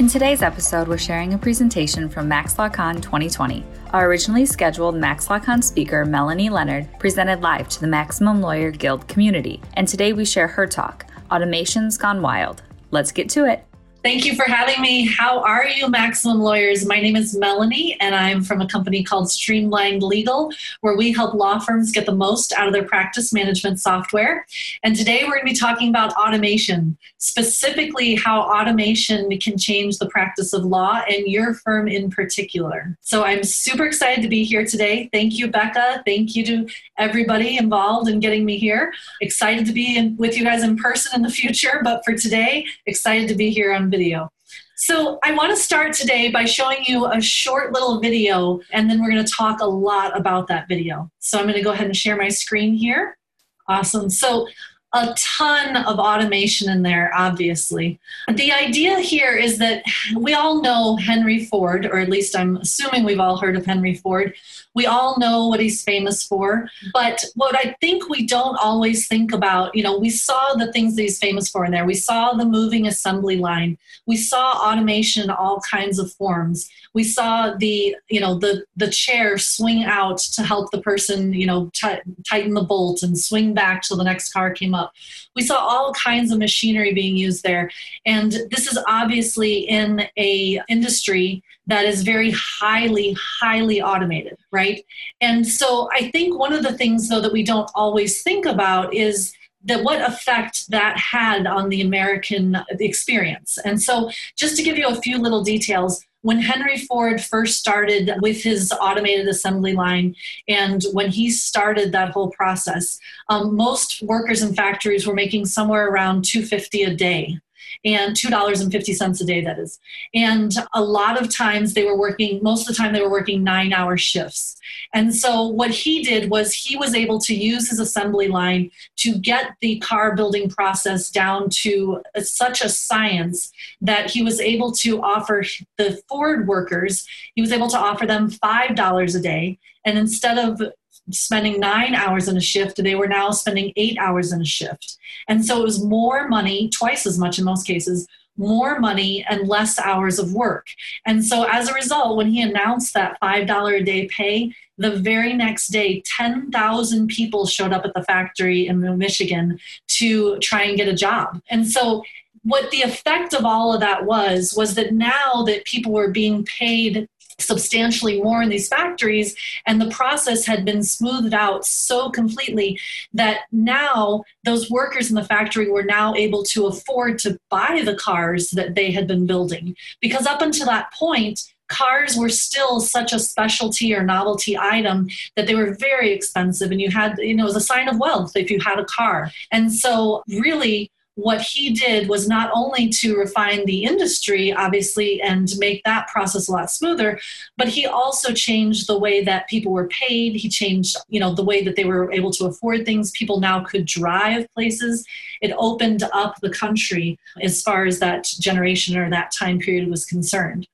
In today's episode, we're sharing a presentation from Max MaxLawCon 2020. Our originally scheduled Max MaxLawCon speaker, Melanie Leonard, presented live to the Maximum Lawyer Guild community. And today we share her talk, Automation's Gone Wild. Let's get to it. Thank you for having me. How are you, Maximum Lawyers? My name is Melanie, and I'm from a company called Streamlined Legal, where we help law firms get the most out of their practice management software. And today we're going to be talking about automation, specifically how automation can change the practice of law and your firm in particular. So I'm super excited to be here today. Thank you, Becca. Thank you to everybody involved in getting me here. Excited to be in, with you guys in person in the future, but for today, excited to be here on video. So, I want to start today by showing you a short little video, and then we're going to talk a lot about that video. So, I'm going to go ahead and share my screen here. Awesome. So, a ton of automation in there, obviously. The idea here is that we all know Henry Ford, or at least I'm assuming we've all heard of Henry Ford. We all know what he's famous for. But what I think we don't always think about, you know, we saw the things that he's famous for in there. We saw the moving assembly line. We saw automation in all kinds of forms. We saw the, you know, the, the chair swing out to help the person, you know, t- tighten the bolt and swing back till the next car came up We saw all kinds of machinery being used there. And this is obviously in a industry that is very highly, highly automated, right? And so I think one of the things though that we don't always think about is that what effect that had on the American experience. And so, just to give you a few little details, when Henry Ford first started with his automated assembly line and when he started that whole process, um, most workers in factories were making somewhere around 250 a day and $2.50 a day, that is. And a lot of times they were working, most of the time they were working nine hour shifts. And so what he did was he was able to use his assembly line to get the car building process down to such a science that he was able to offer the Ford workers, he was able to offer them $5 a day. And instead of spending nine hours in a shift, they were now spending eight hours in a shift. And so it was more money, twice as much in most cases, more money and less hours of work. And so as a result, when he announced that $5 a day pay, the very next day, 10,000 people showed up at the factory in Michigan to try and get a job. And so what the effect of all of that was was that now that people were being paid substantially more in these factories and the process had been smoothed out so completely that now those workers in the factory were now able to afford to buy the cars that they had been building. Because up until that point cars were still such a specialty or novelty item that they were very expensive and you had you know it was a sign of wealth if you had a car. And so really what he did was not only to refine the industry, obviously, and make that process a lot smoother, but he also changed the way that people were paid. He changed, you know, the way that they were able to afford things. People now could drive places. It opened up the country as far as that generation or that time period was concerned.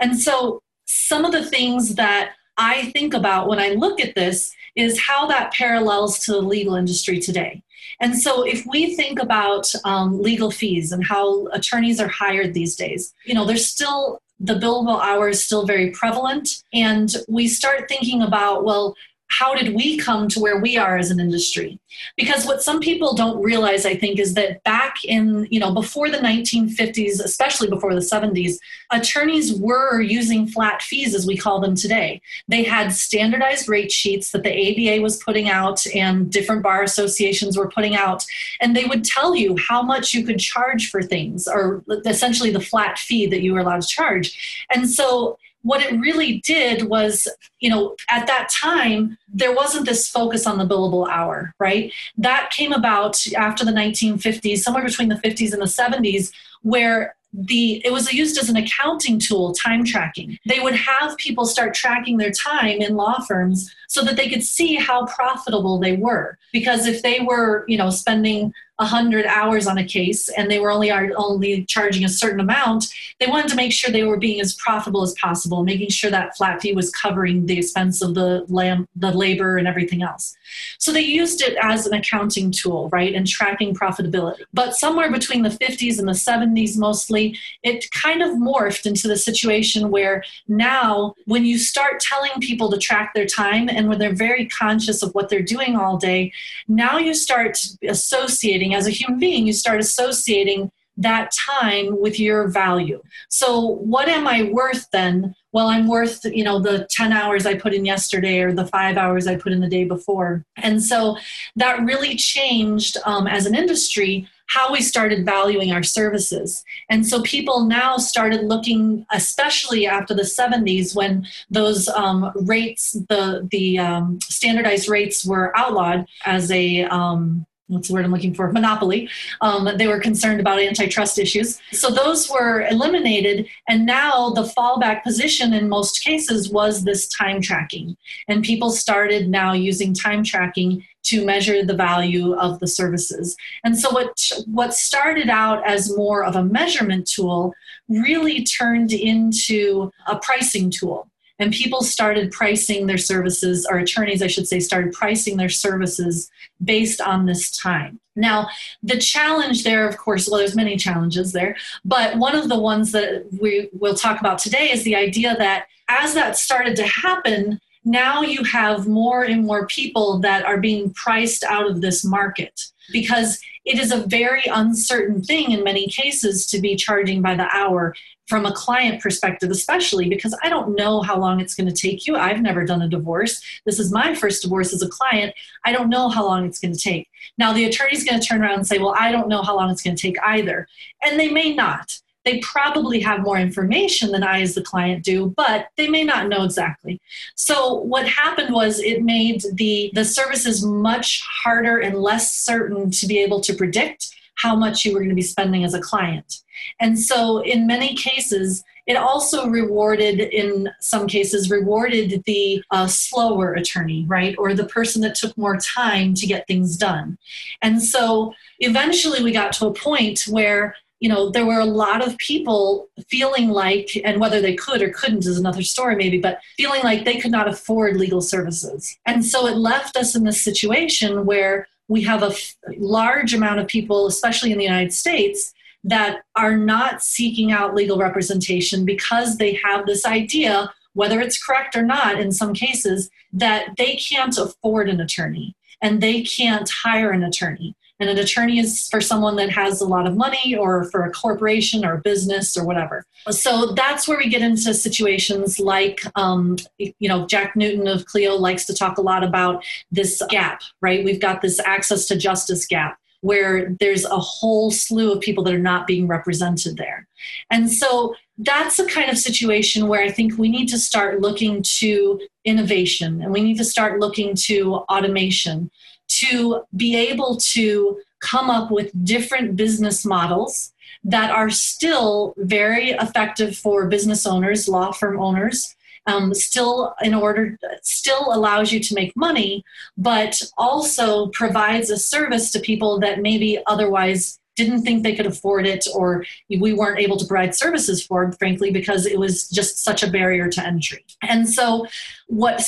And so some of the things that I think about when I look at this is how that parallels to the legal industry today. And so, if we think about um, legal fees and how attorneys are hired these days, you know, there's still the billable hour is still very prevalent. And we start thinking about, well, how did we come to where we are as an industry? Because what some people don't realize i think is that back in you know before the 1950s especially before the 70s attorneys were using flat fees as we call them today. They had standardized rate sheets that the aba was putting out and different bar associations were putting out. And they would tell you how much you could charge for things or essentially the flat fee that you were allowed to charge. And so what it really did was, you know, at that time, there wasn't this focus on the billable hour, right? That came about after the 1950s, somewhere between the 50s and the 70s, where the it was used as an accounting tool time tracking they would have people start tracking their time in law firms so that they could see how profitable they were because if they were you know spending 100 hours on a case and they were only only charging a certain amount they wanted to make sure they were being as profitable as possible making sure that flat fee was covering the expense of the lam- the labor and everything else. So they used it as an accounting tool right and tracking profitability. But somewhere between the 50s and the 70s mostly it kind of morphed into the situation where now when you start telling people to track their time and when they're very conscious of what they're doing all day now you start associating associating as a human being you start associating that time with your value. So what am i worth then? Well i'm worth you know the 10 hours i put in yesterday or the five hours i put in the day before. And so that really changed um, as an industry how we started valuing our services. And so people now started looking, especially after the 70s when those um, rates, the, the um, standardized rates were outlawed as a um, what's the word I'm looking for? Monopoly. Um, they were concerned about antitrust issues. So those were eliminated. And now the fallback position in most cases was this time tracking. And people started now using time tracking to measure the value of the services. And so what, what started out as more of a measurement tool really turned into a pricing tool and people started pricing their services or attorneys i should say started pricing their services based on this time. Now the challenge there of course well there's many challenges there but one of the ones that we will talk about today is the idea that as that started to happen now you have more and more people that are being priced out of this market because it is a very uncertain thing in many cases to be charging by the hour from a client perspective, especially because I don't know how long it's going to take you. I've never done a divorce. This is my first divorce as a client. I don't know how long it's going to take. Now, the attorney's going to turn around and say, Well, I don't know how long it's going to take either. And they may not. They probably have more information than I, as the client, do, but they may not know exactly. So, what happened was it made the, the services much harder and less certain to be able to predict how much you were going to be spending as a client. And so, in many cases, it also rewarded, in some cases, rewarded the uh, slower attorney, right? Or the person that took more time to get things done. And so, eventually, we got to a point where you know there were a lot of people feeling like and whether they could or couldn't is another story maybe but feeling like they could not afford legal services and so it left us in this situation where we have a large amount of people especially in the united states that are not seeking out legal representation because they have this idea, whether it's correct or not in some cases, that they can't afford an attorney and they can't hire an attorney. And an attorney is for someone that has a lot of money or for a corporation or a business or whatever. So that's where we get into situations like, um, you know, Jack Newton of Clio likes to talk a lot about this gap, right? We've got this access to justice gap where there's a whole slew of people that are not being represented there. And so that's a kind of situation where I think we need to start looking to innovation and we need to start looking to automation to be able to come up with different business models that are still very effective for business owners, law firm owners, um, still in order still allows you to make money but also provides a service to people that maybe otherwise didn't think they could afford it or we weren't able to provide services for, frankly, because it was just such a barrier to entry. And so, what,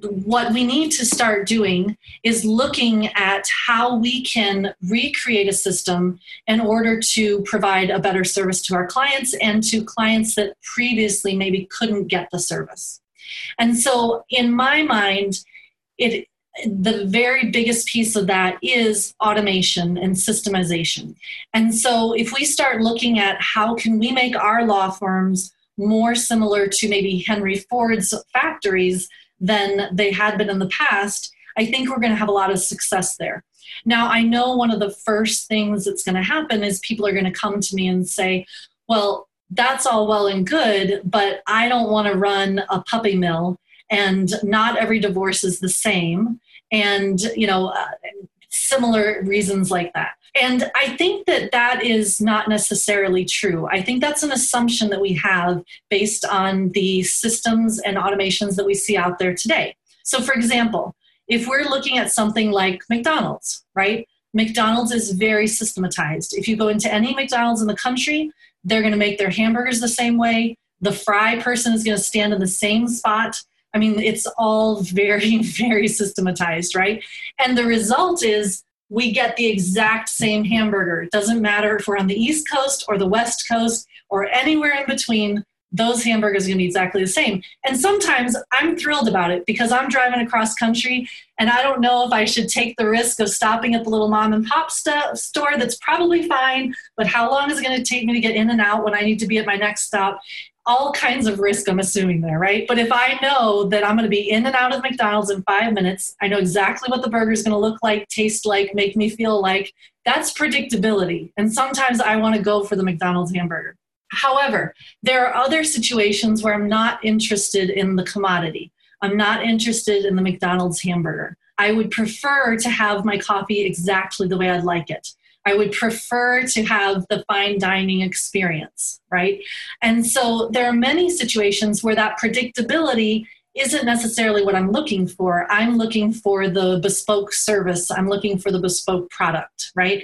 what we need to start doing is looking at how we can recreate a system in order to provide a better service to our clients and to clients that previously maybe couldn't get the service. And so, in my mind, it the very biggest piece of that is automation and systemization. And so if we start looking at how can we make our law firms more similar to maybe Henry Ford's factories than they had been in the past, I think we're going to have a lot of success there. Now, I know one of the first things that's going to happen is people are going to come to me and say, well, that's all well and good, but I don't want to run a puppy mill and not every divorce is the same and you know uh, similar reasons like that. And i think that that is not necessarily true. I think that's an assumption that we have based on the systems and automations that we see out there today. So for example if we're looking at something like mcdonald's right? Mcdonald's is very systematized. If you go into any mcdonald's in the country they're going to make their hamburgers the same way. The fry person is going to stand in the same spot I mean, it's all very, very systematized, right? And the result is we get the exact same hamburger. It doesn't matter if we're on the East Coast or the West Coast or anywhere in between, those hamburgers are going to be exactly the same. And sometimes I'm thrilled about it because I'm driving across country and I don't know if I should take the risk of stopping at the little mom and pop st- store that's probably fine, but how long is it going to take me to get in and out when I need to be at my next stop? All kinds of risk I'm assuming there, right? But if I know that I'm going to be in and out of McDonald's in five minutes, I know exactly what the burger is going to look like, taste like, make me feel like, that's predictability. And sometimes I want to go for the McDonald's hamburger. However, there are other situations where I'm not interested in the commodity. I'm not interested in the McDonald's hamburger. I would prefer to have my coffee exactly the way I'd like it. I would prefer to have the fine dining experience, right? And so there are many situations where that predictability isn't necessarily what I'm looking for. I'm looking for the bespoke service, I'm looking for the bespoke product, right?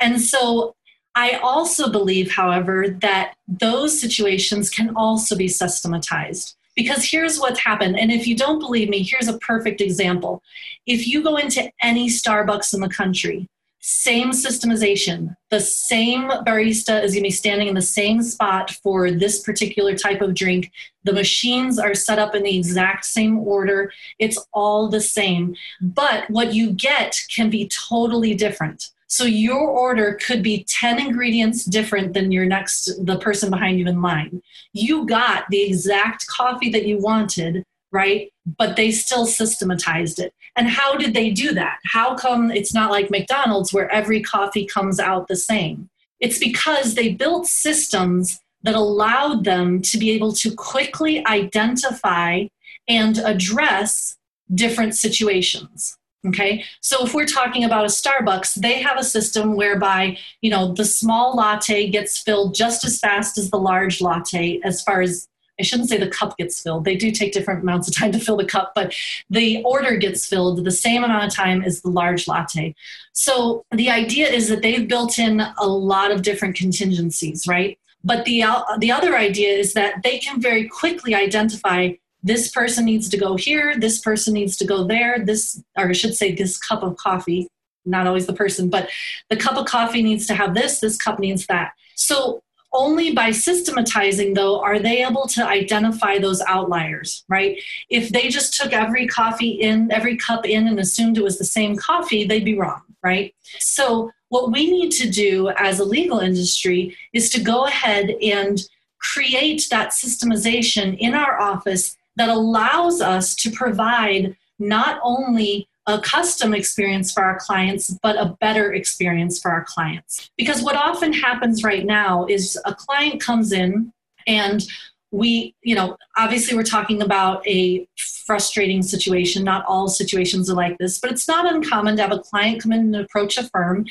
And so I also believe, however, that those situations can also be systematized. Because here's what's happened. And if you don't believe me, here's a perfect example. If you go into any Starbucks in the country, same systemization. The same barista is going to be standing in the same spot for this particular type of drink. The machines are set up in the exact same order. It's all the same. But what you get can be totally different. So your order could be 10 ingredients different than your next, the person behind you in line. You got the exact coffee that you wanted, right? But they still systematized it. And how did they do that? How come it's not like McDonald's where every coffee comes out the same? It's because they built systems that allowed them to be able to quickly identify and address different situations. Okay, so if we're talking about a Starbucks, they have a system whereby you know the small latte gets filled just as fast as the large latte as far as I shouldn't say the cup gets filled. They do take different amounts of time to fill the cup, but the order gets filled the same amount of time as the large latte. So the idea is that they've built in a lot of different contingencies, right? But the uh, the other idea is that they can very quickly identify this person needs to go here, this person needs to go there, this or I should say this cup of coffee, not always the person, but the cup of coffee needs to have this, this cup needs that. So only by systematizing, though, are they able to identify those outliers, right? If they just took every coffee in, every cup in, and assumed it was the same coffee, they'd be wrong, right? So, what we need to do as a legal industry is to go ahead and create that systemization in our office that allows us to provide not only a custom experience for our clients, but a better experience for our clients. Because what often happens right now is a client comes in and we, you know, obviously we're talking about a frustrating situation. Not all situations are like this, but it's not uncommon to have a client come in and approach a firm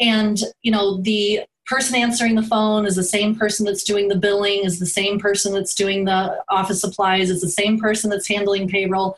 and, you know, the person answering the phone is the same person that's doing the billing, is the same person that's doing the office supplies, is the same person that's handling payroll.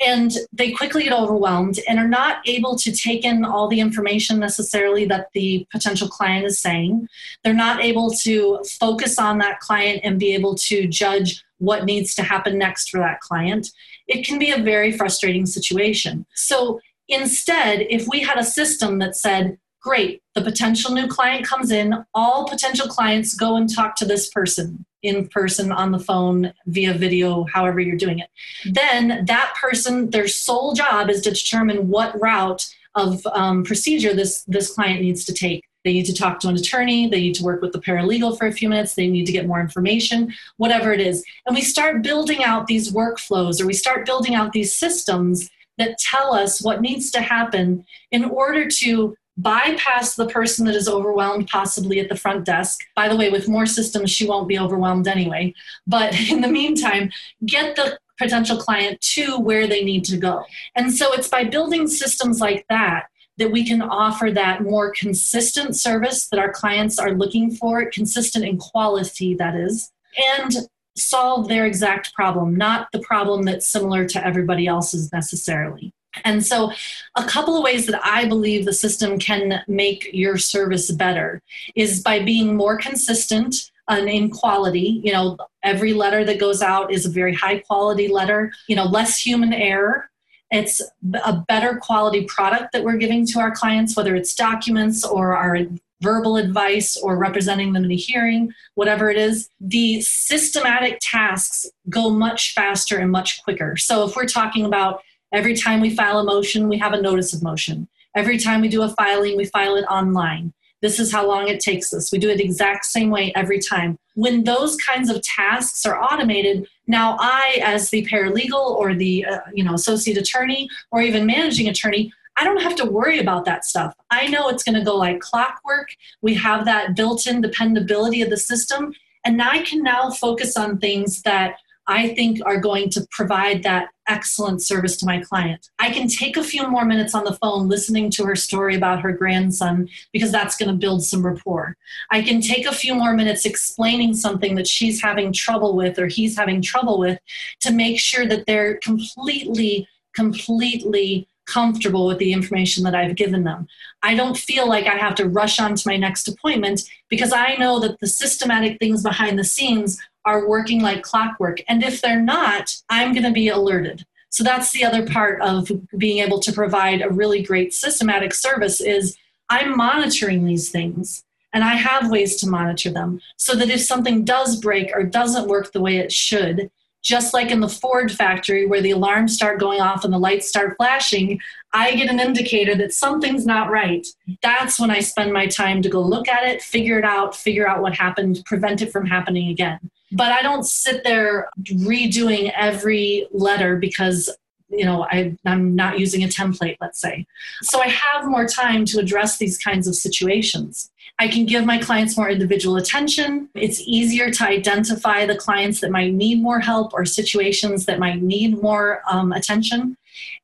And they quickly get overwhelmed and are not able to take in all the information necessarily that the potential client is saying. They're not able to focus on that client and be able to judge what needs to happen next for that client. It can be a very frustrating situation. So instead, if we had a system that said, great, the potential new client comes in, all potential clients go and talk to this person in person, on the phone, via video, however you're doing it. Then that person, their sole job is to determine what route of um, procedure this, this client needs to take. They need to talk to an attorney, they need to work with the paralegal for a few minutes, they need to get more information, whatever it is. And we start building out these workflows or we start building out these systems that tell us what needs to happen in order to bypass the person that is overwhelmed possibly at the front desk. By the way with more systems she won't be overwhelmed anyway. But in the meantime get the potential client to where they need to go. And so it's by building systems like that that we can offer that more consistent service that our clients are looking for consistent in quality that is and solve their exact problem not the problem that's similar to everybody else's necessarily and so, a couple of ways that I believe the system can make your service better is by being more consistent and in quality. You know, every letter that goes out is a very high quality letter, you know, less human error. It's a better quality product that we're giving to our clients, whether it's documents or our verbal advice or representing them in a hearing, whatever it is, the systematic tasks go much faster and much quicker. So if we're talking about Every time we file a motion, we have a notice of motion. Every time we do a filing, we file it online. This is how long it takes us. We do it exact same way every time. When those kinds of tasks are automated, now I, as the paralegal or the uh, you know associate attorney or even managing attorney, I don't have to worry about that stuff. I know it's going to go like clockwork. We have that built-in dependability of the system, and I can now focus on things that I think are going to provide that excellent service to my client. I can take a few more minutes on the phone listening to her story about her grandson because that's going to build some rapport. I can take a few more minutes explaining something that she's having trouble with or he's having trouble with to make sure that they're completely, completely comfortable with the information that I've given them. I don't feel like I have to rush on to my next appointment because I know that the systematic things behind the scenes are working like clockwork. And if they're not, I'm going to be alerted. So that's the other part of being able to provide a really great systematic service is I'm monitoring these things and I have ways to monitor them so that if something does break or doesn't work the way it should, just like in the Ford factory where the alarms start going off and the lights start flashing, I get an indicator that something's not right. That's when I spend my time to go look at it, figure it out, figure out what happened, prevent it from happening again. But I don't sit there redoing every letter because you know I, i'm not using a template let's say so i have more time to address these kinds of situations I can give my clients more individual attention. It's easier to identify the clients that might need more help or situations that might need more um, attention.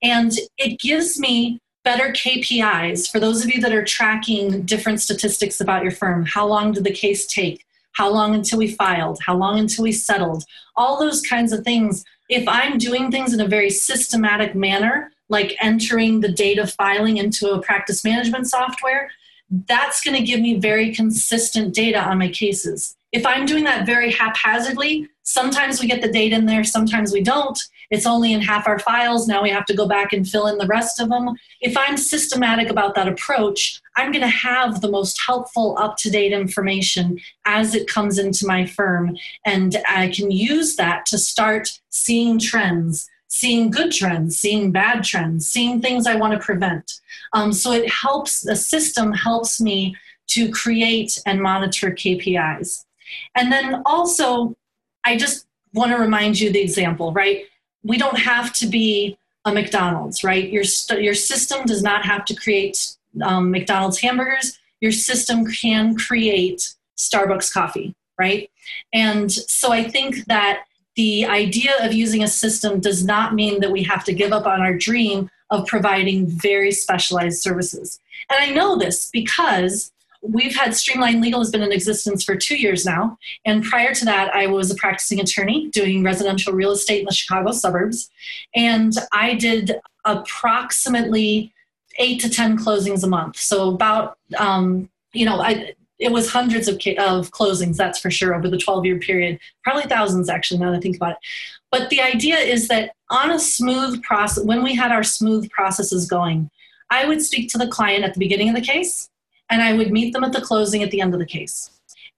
And it gives me better KPIs for those of you that are tracking different statistics about your firm. How long did the case take? How long until we filed? How long until we settled? All those kinds of things. If I'm doing things in a very systematic manner, like entering the data filing into a practice management software, that's going to give me very consistent data on my cases. If I'm doing that very haphazardly, sometimes we get the data in there, sometimes we don't. It's only in half our files. Now we have to go back and fill in the rest of them. If I'm systematic about that approach, I'm going to have the most helpful, up to date information as it comes into my firm. And I can use that to start seeing trends seeing good trends, seeing bad trends, seeing things I want to prevent. Um, so it helps, the system helps me to create and monitor KPIs. And then also, I just want to remind you the example, right? We don't have to be a McDonald's, right? Your, st- your system does not have to create um, McDonald's hamburgers. Your system can create Starbucks coffee, right? And so I think that the idea of using a system does not mean that we have to give up on our dream of providing very specialized services. And I know this because we've had Streamline Legal has been in existence for two years now. And prior to that, I was a practicing attorney doing residential real estate in the Chicago suburbs. And I did approximately eight to 10 closings a month. So about, um, you know, I, it was hundreds of, of closings, that's for sure, over the 12 year period. Probably thousands, actually, now that I think about it. But the idea is that on a smooth process, when we had our smooth processes going, I would speak to the client at the beginning of the case and I would meet them at the closing at the end of the case.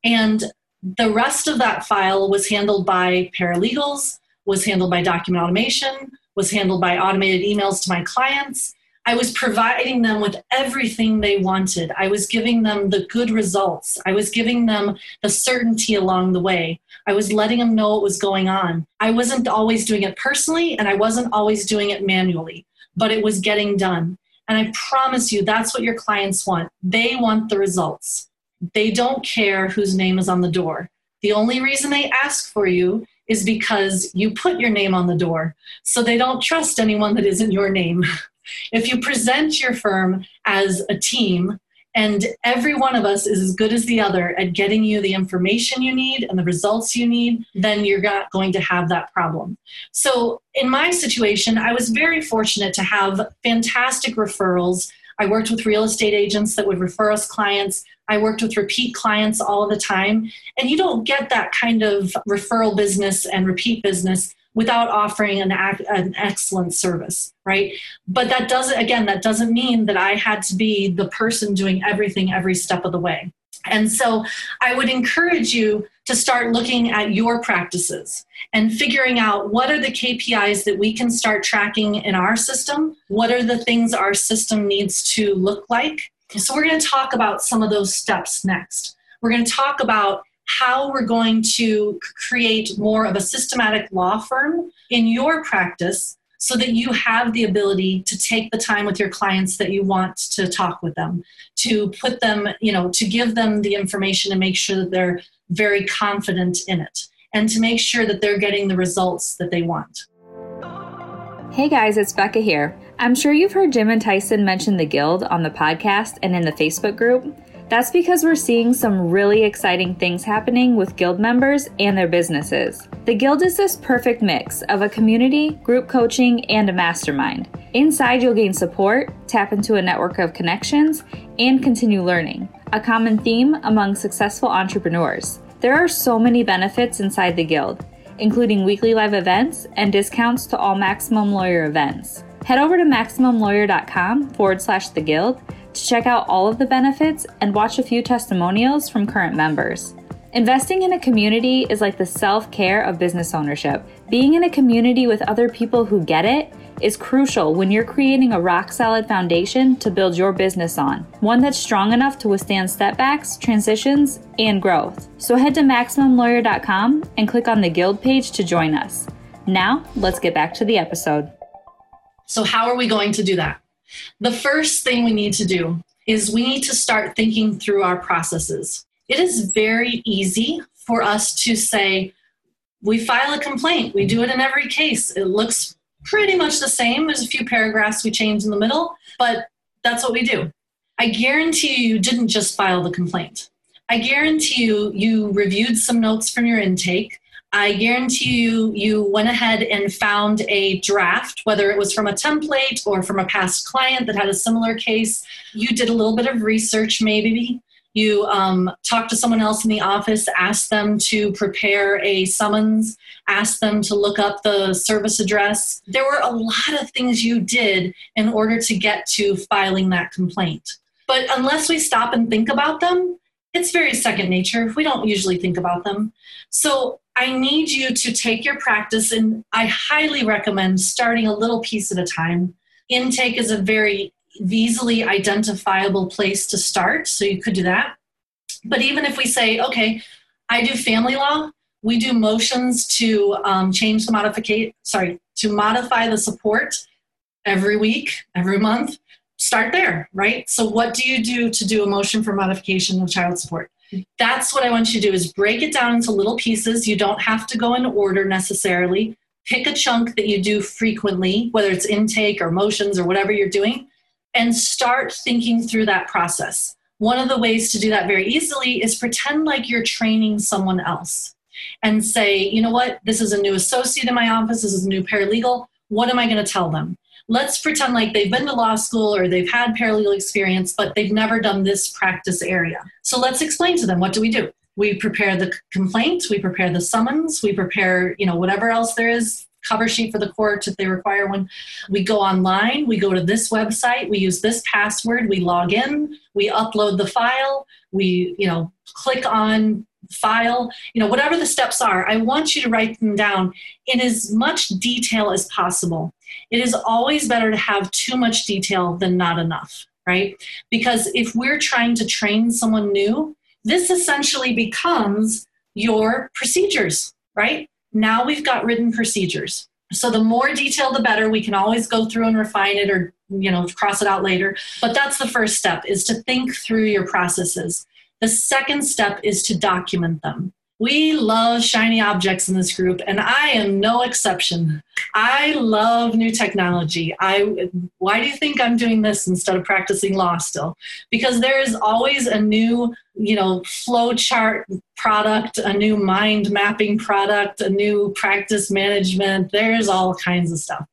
And the rest of that file was handled by paralegals, was handled by document automation, was handled by automated emails to my clients. I was providing them with everything they wanted. I was giving them the good results. I was giving them the certainty along the way. I was letting them know what was going on. I wasn't always doing it personally and I wasn't always doing it manually, but it was getting done. And I promise you, that's what your clients want. They want the results. They don't care whose name is on the door. The only reason they ask for you is because you put your name on the door. So they don't trust anyone that isn't your name. if you present your firm as a team, and every one of us is as good as the other at getting you the information you need and the results you need, then you're not going to have that problem. So, in my situation, I was very fortunate to have fantastic referrals. I worked with real estate agents that would refer us clients. I worked with repeat clients all the time. And you don't get that kind of referral business and repeat business without offering an, an excellent service, right? But that doesn't, again, that doesn't mean that I had to be the person doing everything every step of the way. And so I would encourage you to start looking at your practices and figuring out what are the KPIs that we can start tracking in our system? What are the things our system needs to look like? So, we're going to talk about some of those steps next. We're going to talk about how we're going to create more of a systematic law firm in your practice so that you have the ability to take the time with your clients that you want to talk with them to put them you know to give them the information and make sure that they're very confident in it and to make sure that they're getting the results that they want. Hey guys it's becca here. I'm sure you've heard jim and tyson mention the guild on the podcast and in the facebook group that's because we're seeing some really exciting things happening with Guild members and their businesses. The Guild is this perfect mix of a community, group coaching, and a mastermind. Inside, you'll gain support, tap into a network of connections, and continue learning, a common theme among successful entrepreneurs. There are so many benefits inside the Guild, including weekly live events and discounts to all Maximum Lawyer events. Head over to MaximumLawyer.com forward slash the Guild to check out all of the benefits and watch a few testimonials from current members. Investing in a community is like the self care of business ownership. Being in a community with other people who get it is crucial when you're creating a rock solid foundation to build your business on, one that's strong enough to withstand setbacks, transitions, and growth. So head to MaximumLawyer.com and click on the Guild page to join us. Now, let's get back to the episode. So, how are we going to do that? The first thing we need to do is we need to start thinking through our processes. It is very easy for us to say, we file a complaint, we do it in every case. It looks pretty much the same. There's a few paragraphs we change in the middle, but that's what we do. I guarantee you, you didn't just file the complaint. I guarantee you, you reviewed some notes from your intake. I guarantee you, you went ahead and found a draft, whether it was from a template or from a past client that had a similar case. You did a little bit of research, maybe. You um, talked to someone else in the office, asked them to prepare a summons, asked them to look up the service address. There were a lot of things you did in order to get to filing that complaint. But unless we stop and think about them, it's very second nature. We don't usually think about them. So I need you to take your practice, and I highly recommend starting a little piece at a time. Intake is a very easily identifiable place to start, so you could do that. But even if we say, okay, I do family law, we do motions to um, change the modification, sorry, to modify the support every week, every month. Start there, right? So, what do you do to do a motion for modification of child support? That's what I want you to do is break it down into little pieces. You don't have to go in order necessarily. Pick a chunk that you do frequently, whether it's intake or motions or whatever you're doing, and start thinking through that process. One of the ways to do that very easily is pretend like you're training someone else and say, you know what, this is a new associate in my office, this is a new paralegal. What am I going to tell them? Let's pretend like they've been to law school or they've had paralegal experience, but they've never done this practice area. So let's explain to them what do we do? We prepare the complaint, we prepare the summons, we prepare, you know, whatever else there is cover sheet for the court if they require one. We go online, we go to this website, we use this password, we log in, we upload the file, we, you know, click on file, you know, whatever the steps are, I want you to write them down in as much detail as possible. It is always better to have too much detail than not enough, right? Because if we're trying to train someone new, this essentially becomes your procedures, right? Now we've got written procedures. So the more detail, the better. We can always go through and refine it or, you know, cross it out later. But that's the first step is to think through your processes. The second step is to document them. We love shiny objects in this group, and I am no exception. I love new technology. I why do you think I'm doing this instead of practicing law still? Because there is always a new, you know, flow chart product, a new mind mapping product, a new practice management. There's all kinds of stuff.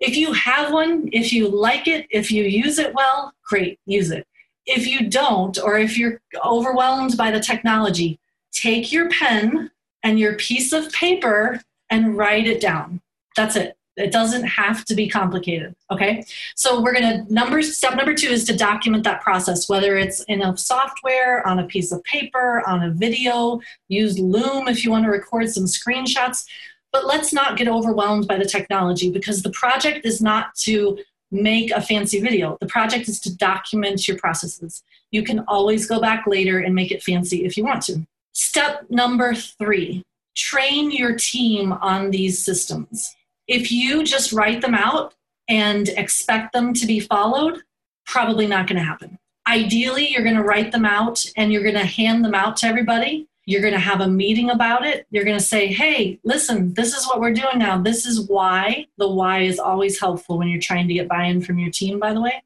If you have one, if you like it, if you use it well, great, use it. If you don't, or if you're overwhelmed by the technology, take your pen and your piece of paper and write it down. That's it. It doesn't have to be complicated. Okay. So we're going to number step number two is to document that process, whether it's in a software, on a piece of paper, on a video, use Loom if you want to record some screenshots. But let's not get overwhelmed by the technology because the project is not to make a fancy video. The project is to document your processes. You can always go back later and make it fancy if you want to. Step number three train your team on these systems. If you just write them out and expect them to be followed, probably not going to happen. Ideally, you're going to write them out and you're going to hand them out to everybody. You're going to have a meeting about it. You're going to say, hey, listen, this is what we're doing now. This is why. The why is always helpful when you're trying to get buy in from your team, by the way.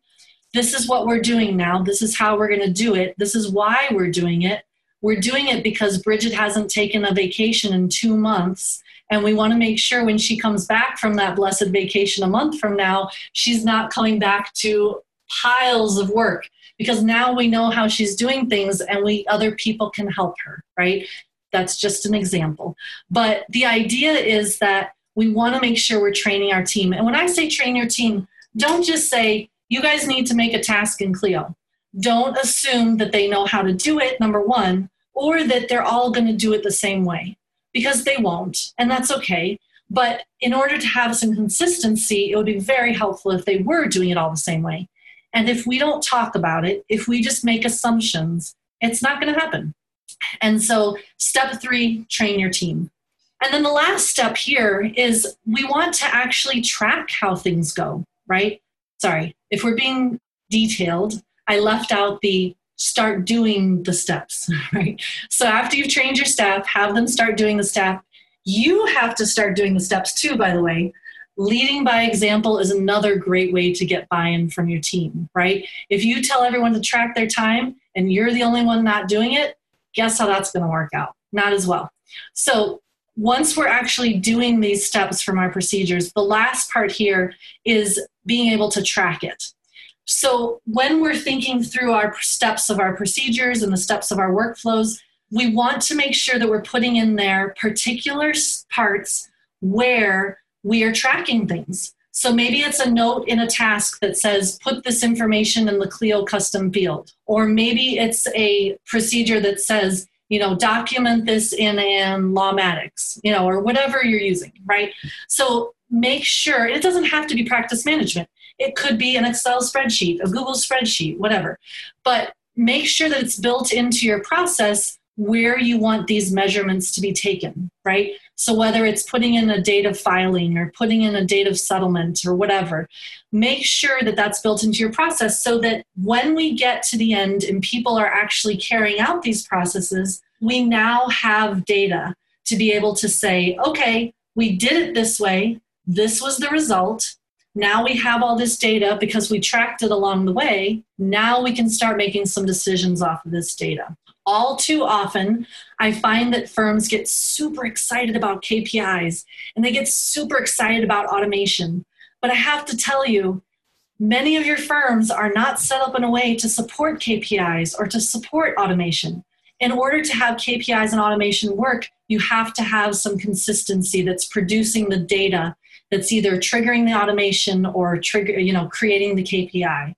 This is what we're doing now. This is how we're going to do it. This is why we're doing it. We're doing it because Bridget hasn't taken a vacation in two months. And we want to make sure when she comes back from that blessed vacation a month from now, she's not coming back to piles of work because now we know how she's doing things and we other people can help her, right? That's just an example. But the idea is that we want to make sure we're training our team. And when I say train your team, don't just say, you guys need to make a task in Clio. Don't assume that they know how to do it, number one or that they're all going to do it the same way because they won't, and that's okay. But in order to have some consistency, it would be very helpful if they were doing it all the same way. And if we don't talk about it, if we just make assumptions, it's not going to happen. And so, step three train your team. And then the last step here is we want to actually track how things go, right? Sorry, if we're being detailed, I left out the start doing the steps, right? So after you've trained your staff, have them start doing the step. You have to start doing the steps too, by the way. Leading by example is another great way to get buy in from your team, right? If you tell everyone to track their time and you're the only one not doing it, guess how that's going to work out? Not as well. So once we're actually doing these steps from our procedures, the last part here is being able to track it. So when we're thinking through our steps of our procedures and the steps of our workflows, we want to make sure that we're putting in there particular parts where we are tracking things. So maybe it's a note in a task that says, put this information in the Clio custom field. Or maybe it's a procedure that says, you know, document this in an Lawmatics, you know, or whatever you're using, right? So make sure it doesn't have to be practice management. It could be an Excel spreadsheet, a Google spreadsheet, whatever. But make sure that it's built into your process where you want these measurements to be taken, right? So whether it's putting in a date of filing or putting in a date of settlement or whatever, make sure that that's built into your process so that when we get to the end and people are actually carrying out these processes, we now have data to be able to say, okay, we did it this way. This was the result Now we have all this data because we tracked it along the way. Now we can start making some decisions off of this data. All too often, I find that firms get super excited about KPIs and they get super excited about automation. But I have to tell you, many of your firms are not set up in a way to support KPIs or to support automation. In order to have KPIs and automation work, you have to have some consistency that's producing the data that's either triggering the automation or trigger, you know, creating the KPI.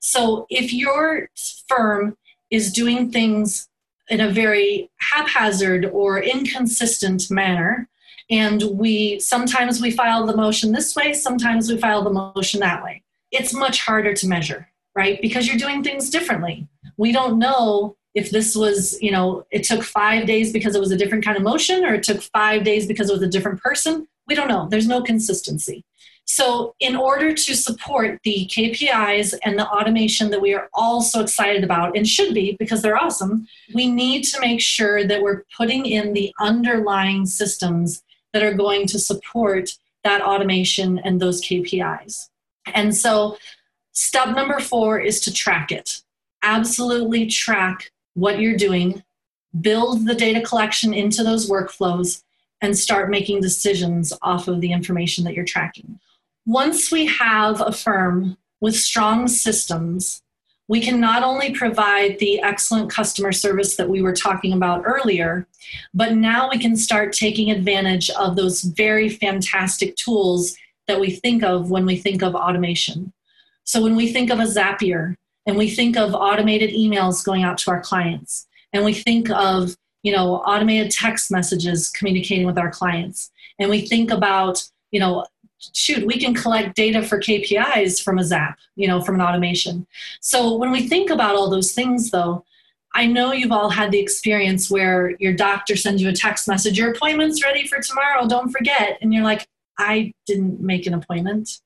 So if your firm is doing things in a very haphazard or inconsistent manner, and we sometimes we file the motion this way, sometimes we file the motion that way. It's much harder to measure, right? Because you're doing things differently. We don't know if this was, you know, it took five days because it was a different kind of motion or it took five days because it was a different person. We don't know. There's no consistency. So, in order to support the KPIs and the automation that we are all so excited about and should be because they're awesome, we need to make sure that we're putting in the underlying systems that are going to support that automation and those KPIs. And so, step number four is to track it. Absolutely track what you're doing, build the data collection into those workflows, and start making decisions off of the information that you're tracking. Once we have a firm with strong systems, we can not only provide the excellent customer service that we were talking about earlier, but now we can start taking advantage of those very fantastic tools that we think of when we think of automation. So, when we think of a Zapier and we think of automated emails going out to our clients, and we think of you know automated text messages communicating with our clients and we think about you know shoot we can collect data for kpis from a zap you know from an automation so when we think about all those things though i know you've all had the experience where your doctor sends you a text message your appointment's ready for tomorrow don't forget and you're like i didn't make an appointment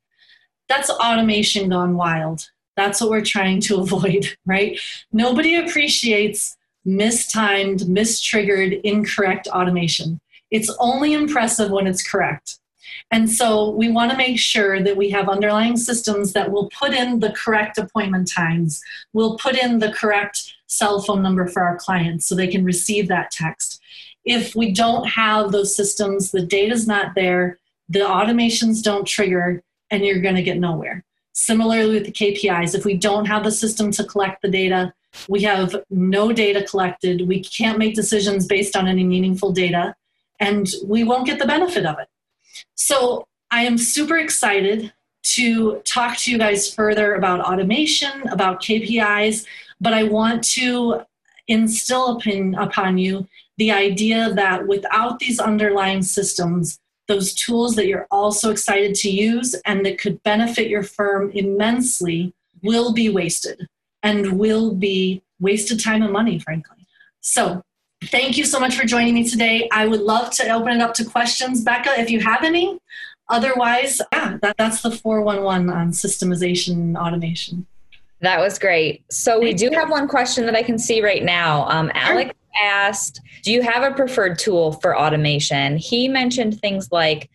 that's automation gone wild that's what we're trying to avoid right nobody appreciates mistimed, mistriggered, incorrect automation. It's only impressive when it's correct. And so we want to make sure that we have underlying systems that will put in the correct appointment times, will put in the correct cell phone number for our clients so they can receive that text. If we don't have those systems, the data's not there, the automations don't trigger, and you're going to get nowhere. Similarly with the KPIs, if we don't have the system to collect the data, we have no data collected. We can't make decisions based on any meaningful data, and we won't get the benefit of it. So, I am super excited to talk to you guys further about automation, about KPIs, but I want to instill upon, upon you the idea that without these underlying systems, those tools that you're also excited to use and that could benefit your firm immensely will be wasted and will be wasted time and money, frankly. So, thank you so much for joining me today. I would love to open it up to questions, Becca, if you have any. Otherwise, yeah, that, that's the 411 on systemization and automation. That was great. So, we do have one question that I can see right now. Um, Alex asked, Do you have a preferred tool for automation? He mentioned things like,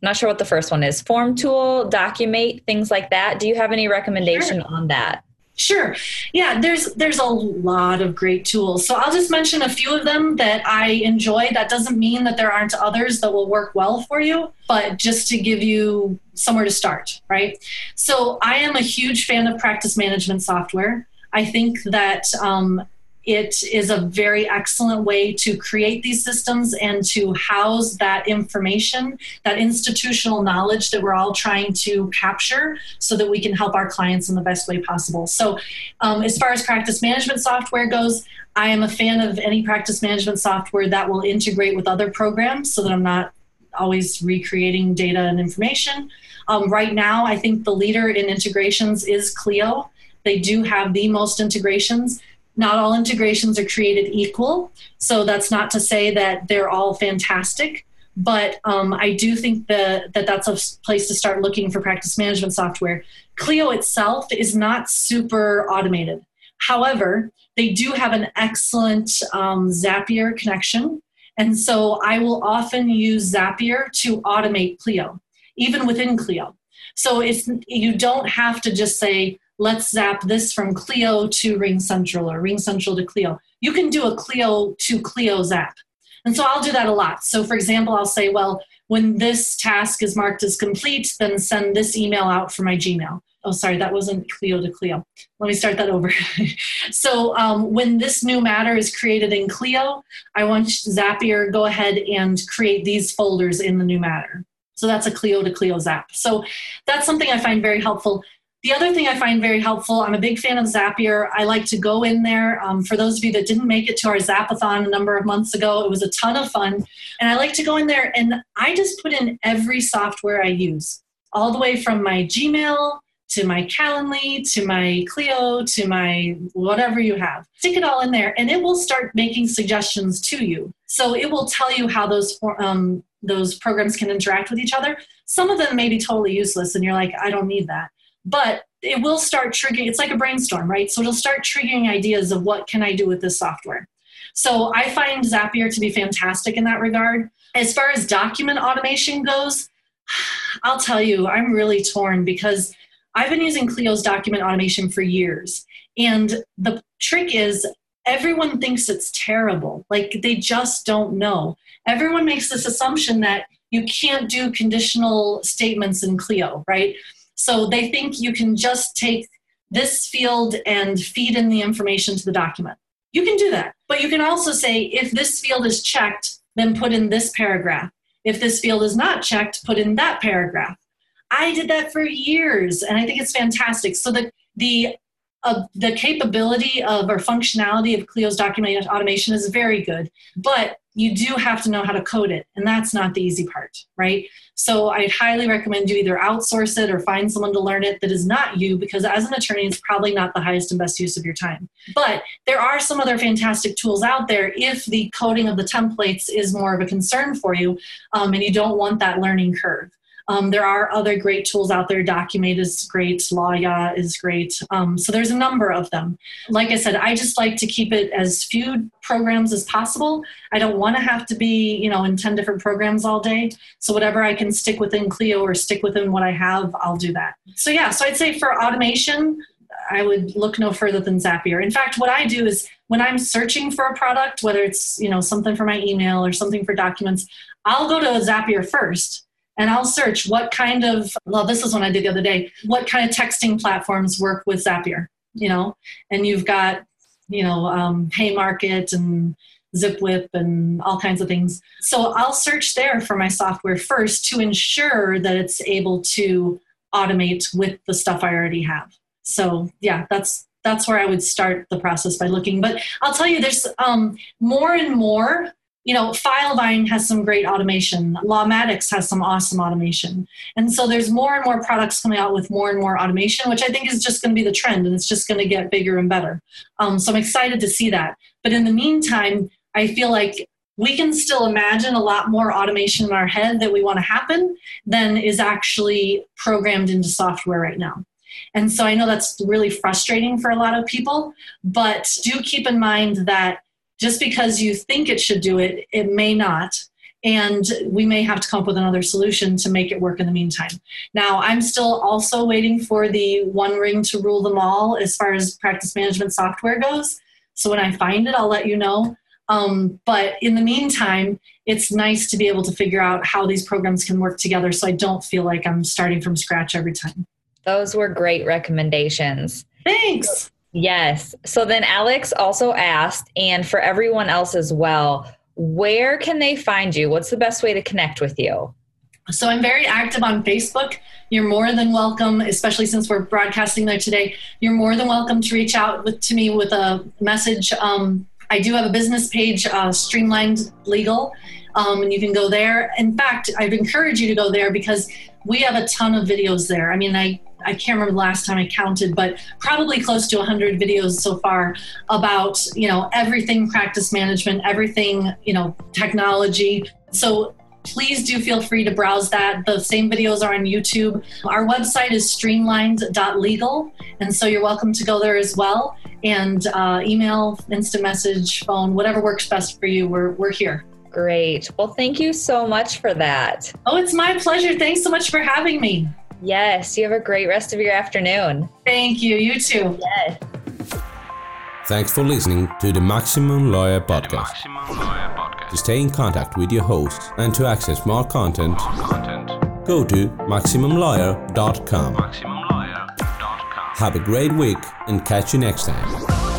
not sure what the first one is, Form Tool, Documate, things like that. Do you have any recommendation sure. on that? Sure. Yeah, there's there's a lot of great tools. So I'll just mention a few of them that I enjoy. That doesn't mean that there aren't others that will work well for you, but just to give you somewhere to start, right? So I am a huge fan of practice management software. I think that um, it is a very excellent way to create these systems and to house that information, that institutional knowledge that we're all trying to capture so that we can help our clients in the best way possible. So, um, as far as practice management software goes, I am a fan of any practice management software that will integrate with other programs so that I'm not always recreating data and information. Um, right now, I think the leader in integrations is Clio. They do have the most integrations not all integrations are created equal. So that's not to say that they're all fantastic, but um, I do think that, that that's a place to start looking for practice management software. Clio itself is not super automated. However, they do have an excellent um, Zapier connection. And so I will often use Zapier to automate Clio, even within Clio. So it's you don't have to just say, let's zap this from Clio to Ring Central or Ring Central to Clio. You can do a Clio to Clio zap. And so I'll do that a lot. So for example, I'll say, well, when this task is marked as complete, then send this email out for my Gmail. Oh, sorry, that wasn't Clio to Clio. Let me start that over. so um, when this new matter is created in Clio, I want Zapier go ahead and create these folders in the new matter. So that's a Clio to Clio Zap. So that's something I find very helpful. The other thing I find very helpful, I'm a big fan of Zapier. I like to go in there. Um, for those of you that didn't make it to our Zapathon a number of months ago, it was a ton of fun. And I like to go in there and I just put in every software I use, all the way from my Gmail to my Calendly, to my Clio, to my whatever you have. Stick it all in there, and it will start making suggestions to you. So it will tell you how those um, those programs can interact with each other. Some of them may be totally useless, and you're like, I don't need that. But it will start triggering. It's like a brainstorm, right? So it'll start triggering ideas of what can I do with this software. So I find Zapier to be fantastic in that regard. As far as document automation goes, I'll tell you, I'm really torn because I've been using Clio's document automation for years. And the trick is, everyone thinks it's terrible. Like they just don't know. Everyone makes this assumption that you can't do conditional statements in Clio, right? So they think you can just take this field and feed in the information to the document. You can do that. But you can also say, if this field is checked, then put in this paragraph. If this field is not checked, put in that paragraph. I did that for years, and I think it's fantastic. So the the uh, the capability of or functionality of Clio's document automation is very good, but you do have to know how to code it, and that's not the easy part, right? So I'd highly recommend you either outsource it or find someone to learn it that is not you, because as an attorney, it's probably not the highest and best use of your time. But there are some other fantastic tools out there if the coding of the templates is more of a concern for you, um, and you don't want that learning curve. Um, there are other great tools out there. Documate is great. Lawyaw is great. Um, so there's a number of them. Like I said, I just like to keep it as few programs as possible. I don't want to have to be, you know, in 10 different programs all day. So whatever I can stick within Clio or stick within what I have, I'll do that. So yeah, so I'd say for automation, I would look no further than Zapier. In fact, what I do is when I'm searching for a product, whether it's, you know, something for my email or something for documents, I'll go to Zapier first and I'll search what kind of, well, this is one I did the other day, what kind of texting platforms work with Zapier, you know? And you've got, you know, um, Heymarket and ZipWhip and all kinds of things. So I'll search there for my software first to ensure that it's able to automate with the stuff I already have. So yeah, that's that's where I would start the process by looking. But I'll tell you, there's um, more and more you know, Filevine has some great automation. Lawmatics has some awesome automation. And so there's more and more products coming out with more and more automation, which I think is just going to be the trend and it's just going to get bigger and better. Um, so I'm excited to see that. But in the meantime, I feel like we can still imagine a lot more automation in our head that we want to happen than is actually programmed into software right now. And so I know that's really frustrating for a lot of people, but do keep in mind that just because you think it should do it, it may not. And we may have to come up with another solution to make it work in the meantime. Now, I'm still also waiting for the one ring to rule them all as far as practice management software goes. So when I find it, I'll let you know. Um, but in the meantime, it's nice to be able to figure out how these programs can work together so I don't feel like I'm starting from scratch every time. Those were great recommendations. Thanks. Yes. So then Alex also asked, and for everyone else as well, where can they find you? What's the best way to connect with you? So I'm very active on Facebook. You're more than welcome, especially since we're broadcasting there today. You're more than welcome to reach out with, to me with a message. Um, I do have a business page, uh, Streamlined Legal, um, and you can go there. In fact, I'd encourage you to go there because we have a ton of videos there. I mean, I I can't remember the last time I counted, but probably close to 100 videos so far about, you know, everything practice management, everything, you know, technology. So please do feel free to browse that. The same videos are on YouTube. Our website is streamlined.legal, and so you're welcome to go there as well. And uh, email, instant message, phone, whatever works best for you, we're, we're here. Great. Well, thank you so much for that. Oh, it's my pleasure. Thanks so much for having me. Yes, you have a great rest of your afternoon. Thank you. You too. Yes. Thanks for listening to the Maximum Lawyer Podcast. To stay in contact with your host and to access more content, go to MaximumLawyer.com. Have a great week and catch you next time.